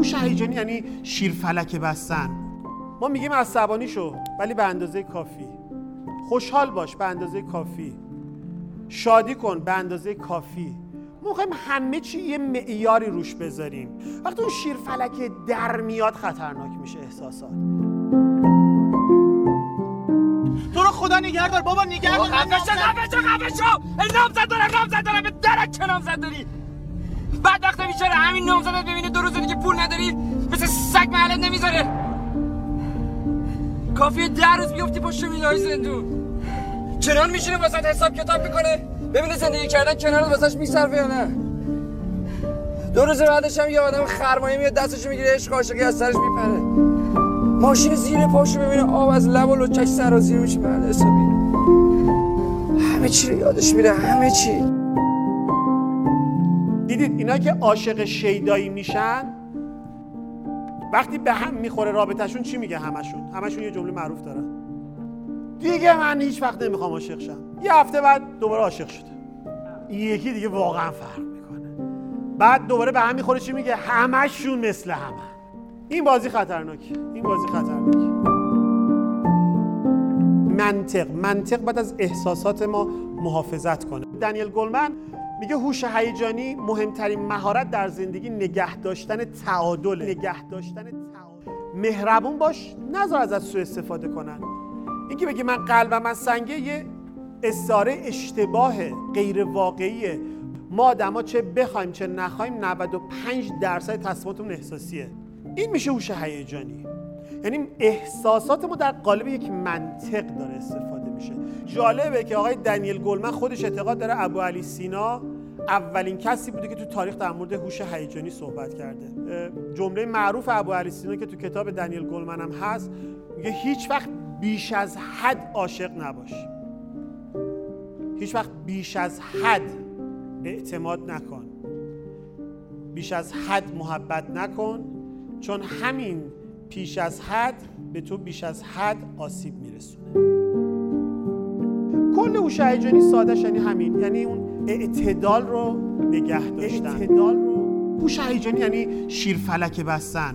هوش هیجانی یعنی شیرفلک بستن. ما میگیم عصبانی شو ولی به اندازه کافی. خوشحال باش به اندازه کافی. شادی کن به اندازه کافی. ما می‌خوایم همه چی یه معیاری روش بذاریم. وقتی اون شیرفلک در میاد خطرناک میشه احساسات. تو رو خدا نگهدار بابا نگهدار خفه شو خفه شو خفه شو. نامزد دارم نامزد دارم به درک چه نامزد داری. بعد وقتا بیچاره همین نامزدت ببینه دو روز دیگه پول نداری مثل سگ محلت نمی‌ذاره. کافیه ده روز بیفتی پشت میلای زندون. چنان میشینه واسه حساب کتاب می‌کنه؟ ببینه زندگی کردن کنار واسش میصرفه یا نه؟ دو روز بعدش هم یه آدم خرمایه میاد دستش می‌گیره عشق عاشقی از سرش میپره. ماشین زیر پاشو ببینه آب از لب و لچش سرازیر میشه محل حسابی. همه چی رو یادش میره همه چی. دیدید اینا که عاشق شیدایی میشن؟ وقتی به هم می‌خوره رابطهشون چی میگه همشون؟ همشون یه جمله معروف دارن. دیگه من هیچ وقت نمی‌خوام عاشق شم. یه هفته بعد دوباره عاشق شده. این یکی دیگه واقعا فرق می‌کنه. بعد دوباره به هم می‌خوره چی میگه؟ همشون مثل همه این بازی خطرناکه این بازی خطرناکه منطق. منطق بعد از احساسات ما محافظت کنه. دنیل گلمن میگه هوش هیجانی مهمترین مهارت در زندگی نگه داشتن تعادل نگه داشتن تعادل مهربون باش نذار ازت سوء استفاده کنن. اینکه بگی من قلبم من سنگه یه استعاره اشتباه غیر واقعیه ما آدما چه بخوایم چه نخوایم 95 درصد تصمیماتمون احساسیه. این میشه هوش هیجانی. یعنی احساسات ما در قالب یک منطق داره استفاده میشه. جالبه که آقای دنیل گلمن خودش اعتقاد داره ابو علی سینا اولین کسی بوده که تو تاریخ در مورد هوش هیجانی صحبت کرده. جمله معروف ابو علی سینا که تو کتاب دنیل گلمن هم هست میگه هیچ وقت بیش از حد عاشق نباش. هیچ وقت بیش از حد اعتماد نکن. بیش از حد محبت نکن. چون همین پیش از حد به تو بیش از حد آسیب میرسونه. کل هوش هیجانی ساده یعنی همین یعنی اون اعتدال رو نگه داشتن. اعتدال رو. هوش هیجانی یعنی شیرفلک بستن.